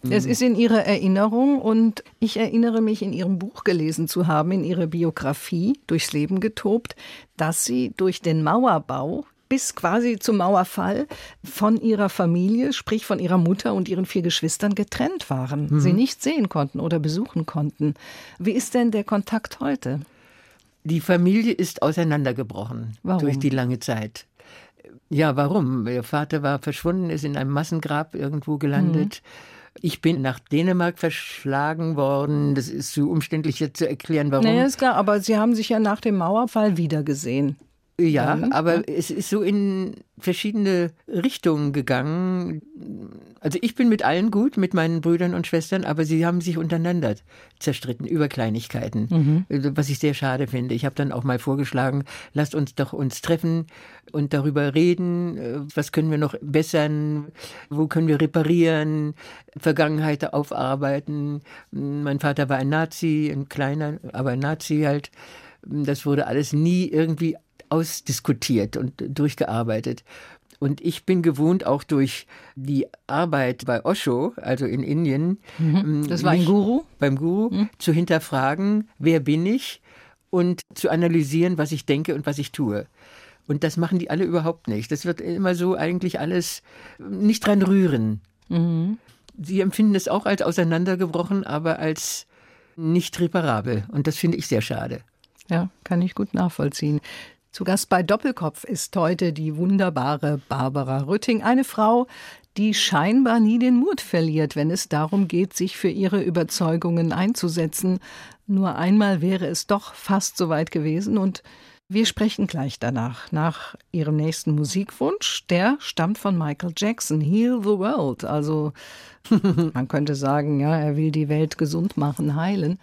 Es ist in Ihrer Erinnerung und ich erinnere mich, in Ihrem Buch gelesen zu haben, in Ihrer Biografie Durchs Leben getobt, dass Sie durch den Mauerbau bis quasi zum Mauerfall von ihrer Familie, sprich von ihrer Mutter und ihren vier Geschwistern getrennt waren, mhm. sie nicht sehen konnten oder besuchen konnten. Wie ist denn der Kontakt heute? Die Familie ist auseinandergebrochen warum? durch die lange Zeit. Ja, warum? Ihr Vater war verschwunden, ist in einem Massengrab irgendwo gelandet. Mhm. Ich bin nach Dänemark verschlagen worden. Das ist zu umständlich jetzt zu erklären, warum. Nee, ist klar, aber Sie haben sich ja nach dem Mauerfall wiedergesehen. Ja, mhm. aber es ist so in verschiedene Richtungen gegangen. Also ich bin mit allen gut, mit meinen Brüdern und Schwestern, aber sie haben sich untereinander zerstritten über Kleinigkeiten, mhm. Also, was ich sehr schade finde. Ich habe dann auch mal vorgeschlagen, lasst uns doch uns treffen und darüber reden, was können wir noch bessern, wo können wir reparieren, Vergangenheit aufarbeiten. Mein Vater war ein Nazi, ein kleiner, aber ein Nazi halt. Das wurde alles nie irgendwie ausdiskutiert und durchgearbeitet. Und ich bin gewohnt, auch durch die Arbeit bei Osho, also in Indien, mhm. Ähm, das war ein Guru, beim Guru, mhm. zu hinterfragen, wer bin ich und zu analysieren, was ich denke und was ich tue. Und das machen die alle überhaupt nicht. Das wird immer so eigentlich alles nicht dran rühren. Mhm. Sie empfinden es auch als auseinandergebrochen, aber als nicht reparabel. Und das finde ich sehr schade. Ja, kann ich gut nachvollziehen. Zu Gast bei Doppelkopf ist heute die wunderbare Barbara Rütting, eine Frau, die scheinbar nie den Mut verliert, wenn es darum geht, sich für ihre Überzeugungen einzusetzen. Nur einmal wäre es doch fast so weit gewesen und wir sprechen gleich danach, nach Ihrem nächsten Musikwunsch. Der stammt von Michael Jackson, Heal the World. Also man könnte sagen, ja, er will die Welt gesund machen, heilen.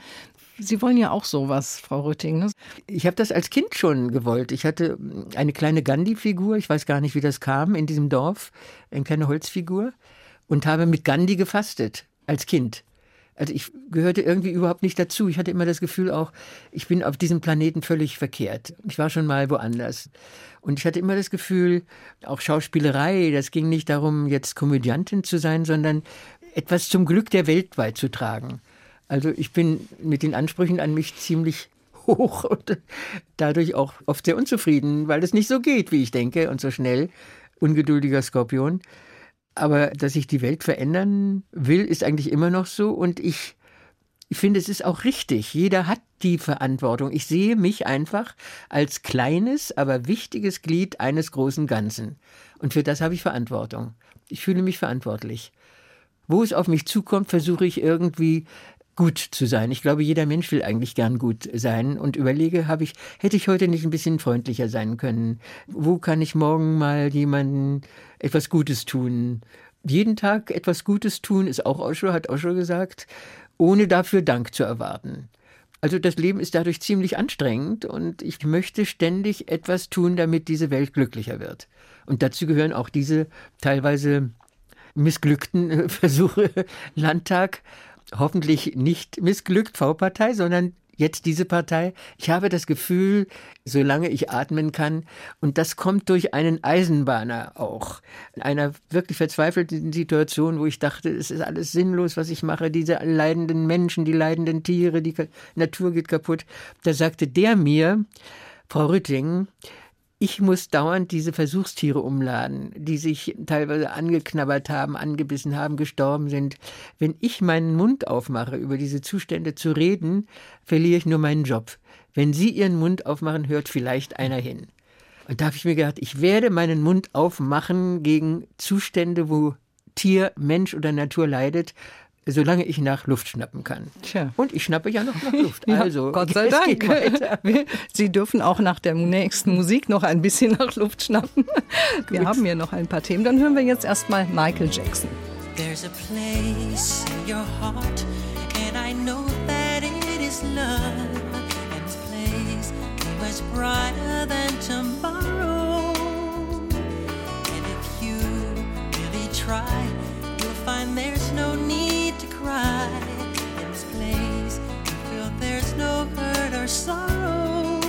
Sie wollen ja auch sowas, Frau Rütting. Ne? Ich habe das als Kind schon gewollt. Ich hatte eine kleine Gandhi-Figur, ich weiß gar nicht, wie das kam, in diesem Dorf, eine kleine Holzfigur, und habe mit Gandhi gefastet, als Kind. Also ich gehörte irgendwie überhaupt nicht dazu. Ich hatte immer das Gefühl auch, ich bin auf diesem Planeten völlig verkehrt. Ich war schon mal woanders. Und ich hatte immer das Gefühl, auch Schauspielerei, das ging nicht darum, jetzt Komödiantin zu sein, sondern etwas zum Glück der Welt beizutragen. Also ich bin mit den Ansprüchen an mich ziemlich hoch und dadurch auch oft sehr unzufrieden, weil es nicht so geht, wie ich denke und so schnell. Ungeduldiger Skorpion. Aber dass ich die Welt verändern will, ist eigentlich immer noch so. Und ich, ich finde, es ist auch richtig. Jeder hat die Verantwortung. Ich sehe mich einfach als kleines, aber wichtiges Glied eines großen Ganzen. Und für das habe ich Verantwortung. Ich fühle mich verantwortlich. Wo es auf mich zukommt, versuche ich irgendwie gut zu sein. Ich glaube, jeder Mensch will eigentlich gern gut sein und überlege, habe ich, hätte ich heute nicht ein bisschen freundlicher sein können? Wo kann ich morgen mal jemanden etwas Gutes tun? Jeden Tag etwas Gutes tun, ist auch Osho, hat Osho gesagt, ohne dafür Dank zu erwarten. Also das Leben ist dadurch ziemlich anstrengend und ich möchte ständig etwas tun, damit diese Welt glücklicher wird. Und dazu gehören auch diese teilweise missglückten Versuche, Landtag hoffentlich nicht missglückt, V-Partei, sondern jetzt diese Partei. Ich habe das Gefühl, solange ich atmen kann, und das kommt durch einen Eisenbahner auch. In einer wirklich verzweifelten Situation, wo ich dachte, es ist alles sinnlos, was ich mache, diese leidenden Menschen, die leidenden Tiere, die Natur geht kaputt. Da sagte der mir, Frau Rütting, ich muss dauernd diese Versuchstiere umladen, die sich teilweise angeknabbert haben, angebissen haben, gestorben sind. Wenn ich meinen Mund aufmache, über diese Zustände zu reden, verliere ich nur meinen Job. Wenn Sie Ihren Mund aufmachen, hört vielleicht einer hin. Und da habe ich mir gedacht, ich werde meinen Mund aufmachen gegen Zustände, wo Tier, Mensch oder Natur leidet, solange ich nach Luft schnappen kann. Tja. Und ich schnappe ja noch nach Luft. Also, ja, Gott sei Dank. Sie dürfen auch nach der nächsten Musik noch ein bisschen nach Luft schnappen. Wir Gut. haben hier noch ein paar Themen. Dann hören wir jetzt erstmal Michael Jackson. There's a place in your heart and I know that it is love and this place much brighter than tomorrow and if you really try you'll find there's no need cry in this place. You feel there's no hurt or sorrow.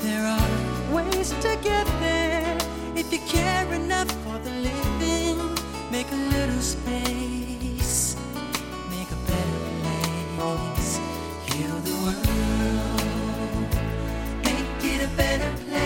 There are ways to get there if you care enough for the living. Make a little space, make a better place. Heal the world, make it a better strong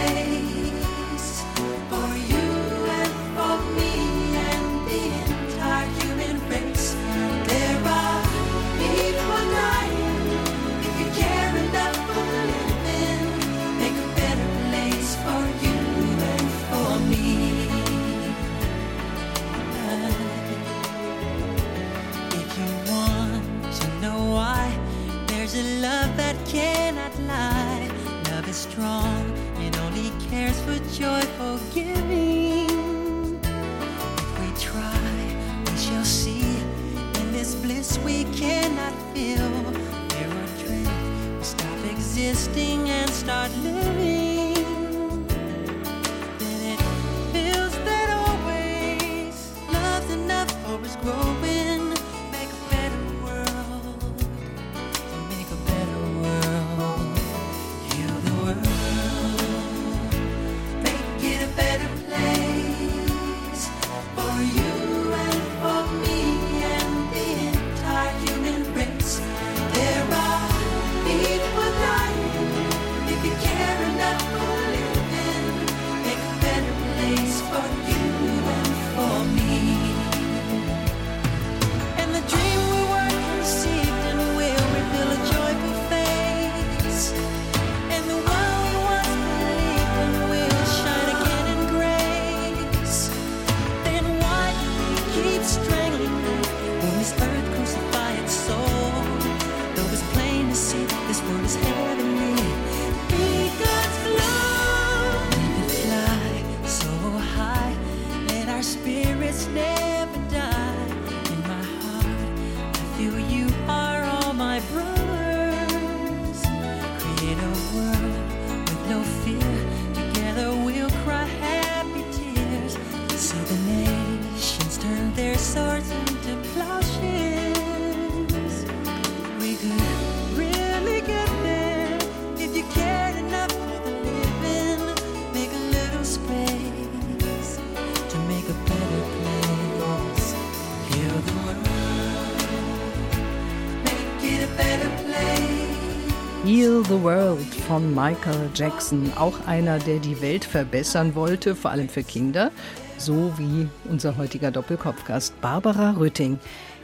von Michael Jackson. Auch einer, der die Welt verbessern wollte, vor allem für Kinder. So wie unser heutiger Doppelkopfgast Barbara Rütting.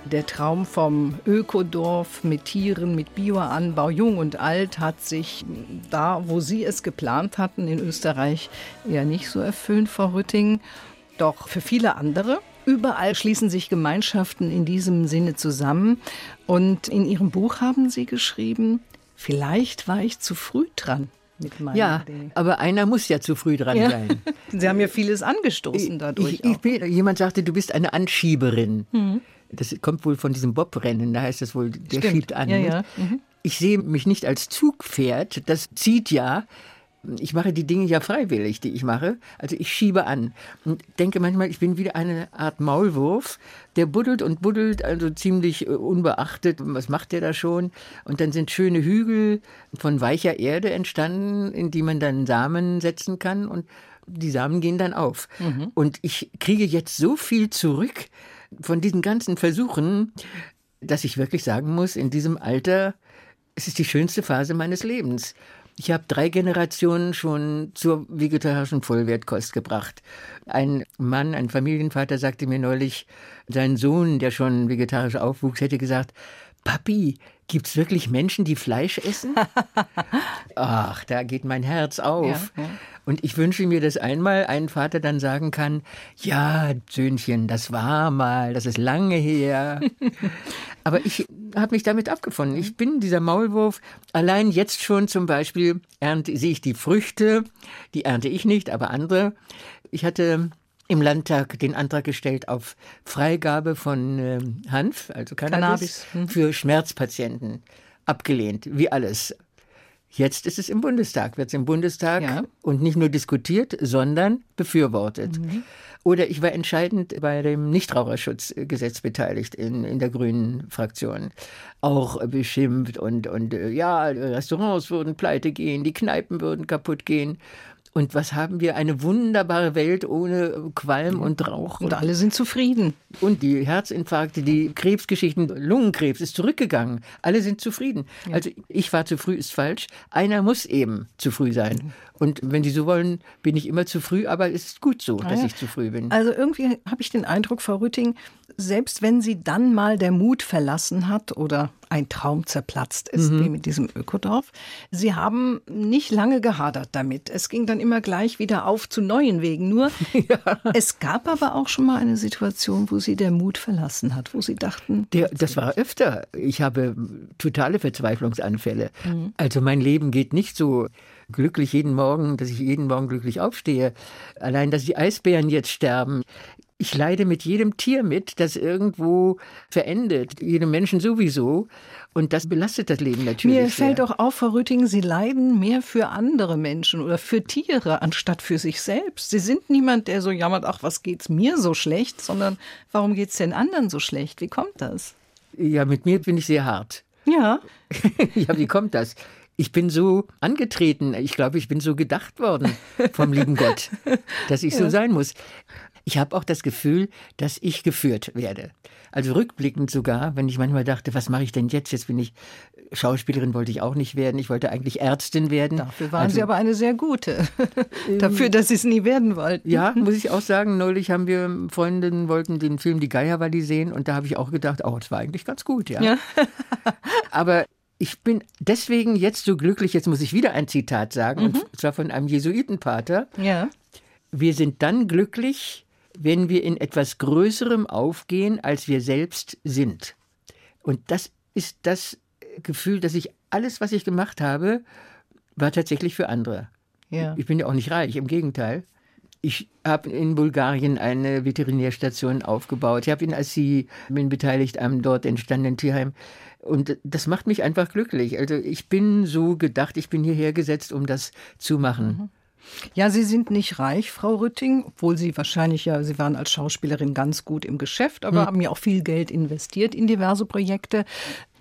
Der Traum vom Ökodorf mit Tieren, mit Bioanbau, jung und alt, hat sich da, wo Sie es geplant hatten, in Österreich eher nicht so erfüllt, Frau Rütting. Doch für viele andere Überall schließen sich Gemeinschaften in diesem Sinne zusammen. Und in Ihrem Buch haben Sie geschrieben, vielleicht war ich zu früh dran. Mit meinen Ja, Dingen. aber einer muss ja zu früh dran Ja. sein. Sie haben ja vieles angestoßen dadurch. Ich, ich auch. bin, jemand sagte, du bist eine Anschieberin. Mhm. Das kommt wohl von diesem Bobrennen, da heißt es wohl, der Stimmt. schiebt an. Ja, nicht? ja. Mhm. Ich sehe mich nicht als Zugpferd, das zieht ja. Ich mache die Dinge ja freiwillig, die ich mache. Also ich schiebe an und denke manchmal, ich bin wieder eine Art Maulwurf, der buddelt und buddelt, also ziemlich äh, unbeachtet. Was macht der da schon? Und dann sind schöne Hügel von weicher Erde entstanden, in die man dann Samen setzen kann und die Samen gehen dann auf. Und ich kriege jetzt so viel zurück von diesen ganzen Versuchen, dass ich wirklich sagen muss, in diesem Alter, es ist die schönste Phase meines Lebens. Ich habe drei Generationen schon zur vegetarischen Vollwertkost gebracht. Ein Mann, ein Familienvater sagte mir neulich, sein Sohn, der schon vegetarisch aufwuchs, hätte gesagt, Papi, gibt's wirklich Menschen, die Fleisch essen? Ach, da geht mein Herz auf. Ja, ja. Und ich wünsche mir, dass einmal ein Vater dann sagen kann, ja, Söhnchen, das war mal, das ist lange her. Aber ich habe mich damit abgefunden. Ich bin dieser Maulwurf. Allein jetzt schon zum Beispiel ernte, sehe ich die Früchte, die ernte ich nicht, aber andere. Ich hatte im Landtag den Antrag gestellt auf Freigabe von ähm, Hanf, also Cannabis, Cannabis, hm. für Schmerzpatienten. Abgelehnt, wie alles. Jetzt ist es im Bundestag, wird es im Bundestag Ja. und nicht nur diskutiert, sondern befürwortet. Oder ich war entscheidend bei dem Nichtraucherschutzgesetz beteiligt in, in der grünen Fraktion. Auch beschimpft und, und äh, ja, Restaurants würden pleite gehen, die Kneipen würden kaputt gehen. Und was haben wir? Eine wunderbare Welt ohne Qualm und Rauch. Und alle sind zufrieden. Und die Herzinfarkte, die Krebsgeschichten, Lungenkrebs ist zurückgegangen. Alle sind zufrieden. Also ich war zu früh, ist falsch. Einer muss eben zu früh sein. Und wenn Sie so wollen, bin ich immer zu früh, aber es ist gut so, dass ja. ich zu früh bin. Also irgendwie habe ich den Eindruck, Frau Rütting, selbst wenn sie dann mal der Mut verlassen hat oder ein Traum zerplatzt ist, Mhm. wie mit diesem Ökodorf, sie haben nicht lange gehadert damit. Es ging dann immer gleich wieder auf zu neuen Wegen. Nur es gab aber auch schon mal eine Situation, wo sie der Mut verlassen hat, wo sie dachten, Der, das war öfter. Ich habe totale Verzweiflungsanfälle. Also mein Leben geht nicht so glücklich jeden Morgen, dass ich jeden Morgen glücklich aufstehe. Allein, dass die Eisbären jetzt sterben. Ich leide mit jedem Tier mit, das irgendwo verendet. Jedem Menschen sowieso. Und das belastet das Leben natürlich. Mir fällt auch auf, Frau Rütting, Sie leiden mehr für andere Menschen oder für Tiere anstatt für sich selbst. Sie sind niemand, der so jammert, ach, was geht's mir so schlecht, sondern warum geht's den anderen so schlecht? Wie kommt das? Ja, mit mir bin ich sehr hart. Ja, ja, wie kommt das? Ich bin so angetreten, ich glaube, ich bin so gedacht worden vom lieben Gott, dass ich so sein muss. Ich habe auch das Gefühl, dass ich geführt werde. Also rückblickend sogar, wenn ich manchmal dachte, was mache ich denn jetzt? Jetzt bin ich Schauspielerin, wollte ich auch nicht werden. Ich wollte eigentlich Ärztin werden. dafür waren also, Sie aber eine sehr gute. dafür, dass Sie es nie werden wollten. Ja, muss ich auch sagen. Neulich haben wir Freundinnen wollten den Film Die Geierwalli sehen und da habe ich auch gedacht, oh, das war eigentlich ganz gut, ja. Ja. Aber ich bin deswegen jetzt so glücklich, jetzt muss ich wieder ein Zitat sagen, und zwar von einem Jesuitenpater. Ja. Wir sind dann glücklich, wenn wir in etwas Größerem aufgehen, als wir selbst sind. Und das ist das Gefühl, dass ich alles, was ich gemacht habe, war tatsächlich für andere. Ja. Ich bin ja auch nicht reich, im Gegenteil. Ich habe in Bulgarien eine Veterinärstation aufgebaut. Ich habe in Assi, bin beteiligt am dort entstandenen Tierheim. Und das macht mich einfach glücklich. Also ich bin so gedacht, ich bin hierher gesetzt, um das zu machen. Ja, Sie sind nicht reich, Frau Rütting, obwohl Sie wahrscheinlich ja, Sie waren als Schauspielerin ganz gut im Geschäft, aber haben ja auch viel Geld investiert in diverse Projekte.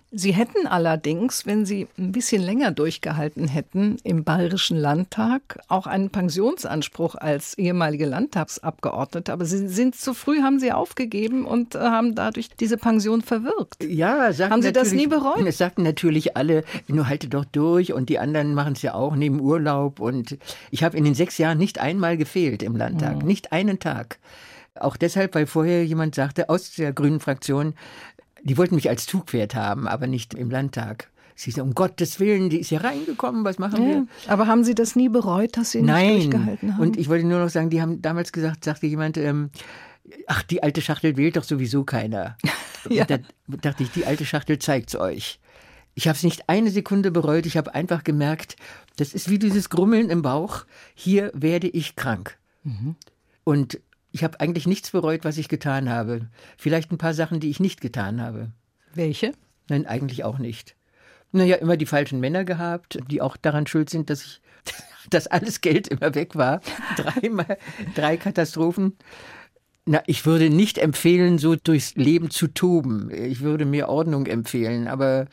Sie hätten allerdings, wenn Sie ein bisschen länger durchgehalten hätten, im Bayerischen Landtag auch einen Pensionsanspruch als ehemalige Landtagsabgeordnete. Aber Sie sind zu früh, haben Sie aufgegeben und äh, haben dadurch diese Pension verwirkt. Ja, sagten Haben Sie das nie bereut? Es sagten natürlich alle, nur halte doch durch und die anderen machen es ja auch neben Urlaub. Und ich habe in den sechs Jahren nicht einmal gefehlt im Landtag, nicht einen Tag. Auch deshalb, weil vorher jemand sagte aus der grünen Fraktion, die wollten mich als Zugpferd haben, aber nicht im Landtag. Sie sagen, um Gottes Willen, die ist hier reingekommen, was machen Ja. wir? Aber haben Sie das nie bereut, dass Sie nicht Nein. durchgehalten haben? Und ich wollte nur noch sagen, die haben damals gesagt, sagte jemand, ähm, ach, die alte Schachtel wählt doch sowieso keiner. Ja. Und da dachte ich, die alte Schachtel zeigt's euch. Ich habe es nicht eine Sekunde bereut. Ich habe einfach gemerkt, das ist wie dieses Grummeln im Bauch. Hier werde ich krank. Und ich habe eigentlich nichts bereut, was ich getan habe. Vielleicht ein paar Sachen, die ich nicht getan habe. Welche? Nein, eigentlich auch nicht. Naja, immer die falschen Männer gehabt, die auch daran schuld sind, dass ich, dass alles Geld immer weg war. Dreimal, drei Katastrophen. Na, ich würde nicht empfehlen, so durchs Leben zu toben. Ich würde mir Ordnung empfehlen, aber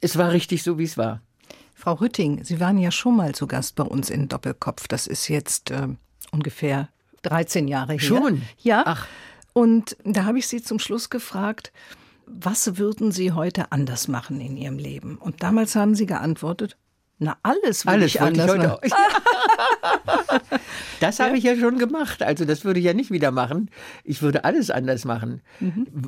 es war richtig so, wie es war. Frau Rütting, Sie waren ja schon mal zu Gast bei uns in Doppelkopf. Das ist jetzt äh, ungefähr 13 Jahre her. Schon? Ja. Ach. Und da habe ich Sie zum Schluss gefragt, was würden Sie heute anders machen in Ihrem Leben? Und damals haben Sie geantwortet, na alles würde Alles ich wollte ich anders heute machen. Das habe ich ja schon gemacht. Also das würde ich ja nicht wieder machen. Ich würde alles anders machen.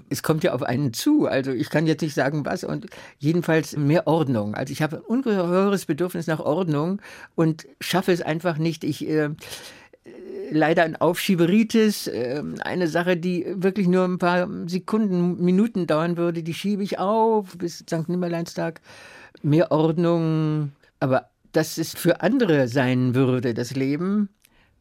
Es kommt ja auf einen zu. Also ich kann jetzt nicht sagen, was. Und jedenfalls mehr Ordnung. Also ich habe ein ungeheures Bedürfnis nach Ordnung und schaffe es einfach nicht. Ich äh, leider ein Aufschieberitis, äh, eine Sache, die wirklich nur ein paar Sekunden, Minuten dauern würde, die schiebe ich auf bis St. Nimmerleinstag. Mehr Ordnung, aber dass es für andere sein würde, das Leben,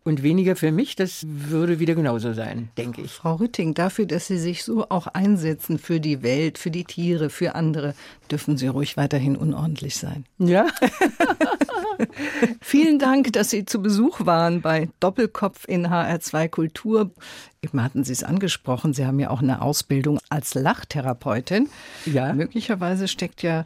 und weniger für mich, das würde wieder genauso sein, denke ich. Frau Rütting, dafür, dass Sie sich so auch einsetzen für die Welt, für die Tiere, für andere, dürfen Sie ruhig weiterhin unordentlich sein. Ja, Vielen Dank, dass Sie zu Besuch waren bei Doppelkopf in HR2 Kultur. Eben hatten Sie es angesprochen, Sie haben ja auch eine Ausbildung als Lachtherapeutin. Ja. Möglicherweise steckt ja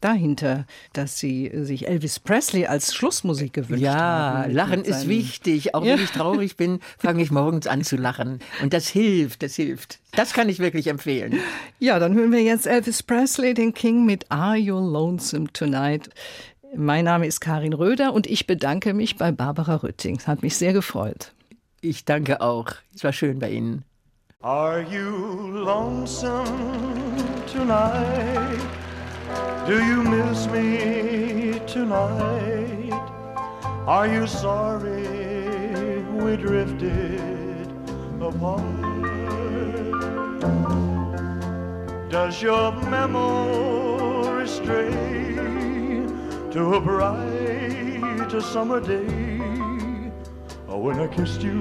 dahinter, dass Sie sich Elvis Presley als Schlussmusik gewünscht ja, haben. mit- Lachen ist wichtig. Auch Ja. wenn ich traurig bin, fange ich morgens an zu lachen. Und das hilft, das hilft. Das kann ich wirklich empfehlen. Ja, dann hören wir jetzt Elvis Presley, den King mit Are You Lonesome Tonight? Mein Name ist Karin Röder und ich bedanke mich bei Barbara Rütting. Es hat mich sehr gefreut. Ich danke auch. Es war schön bei Ihnen. Are you lonesome tonight? Do you miss me tonight? Are you sorry we drifted apart? Does your memory stray to a bright summer day oh, when I kissed you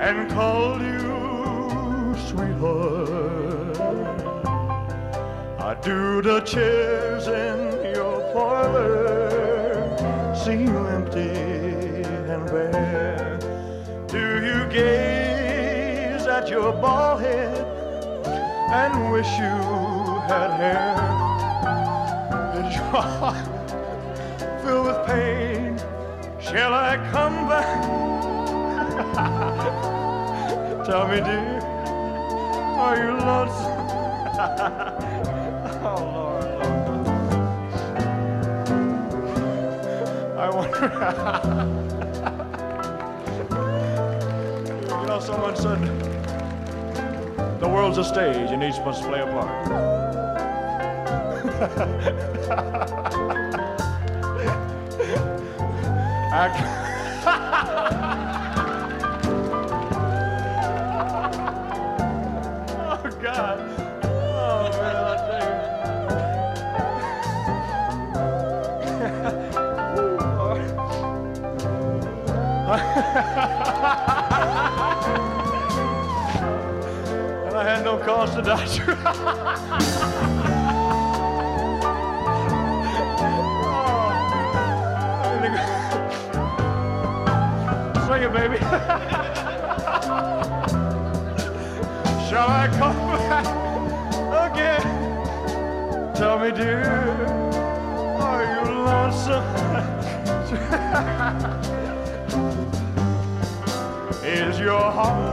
and called you sweetheart? I do the chairs in your parlor seem empty and bare? Do you gaze at your bald head and wish you had hair? Filled with pain? Shall I come back? Tell me, dear, are you lonesome? oh, Lord, Lord. I wonder. you know, someone said the world's a stage and each must play a part. Oh God! Oh man, I and I had no cause to doubt baby. Shall I come back again? Tell me, dear, are you lonesome? Is your heart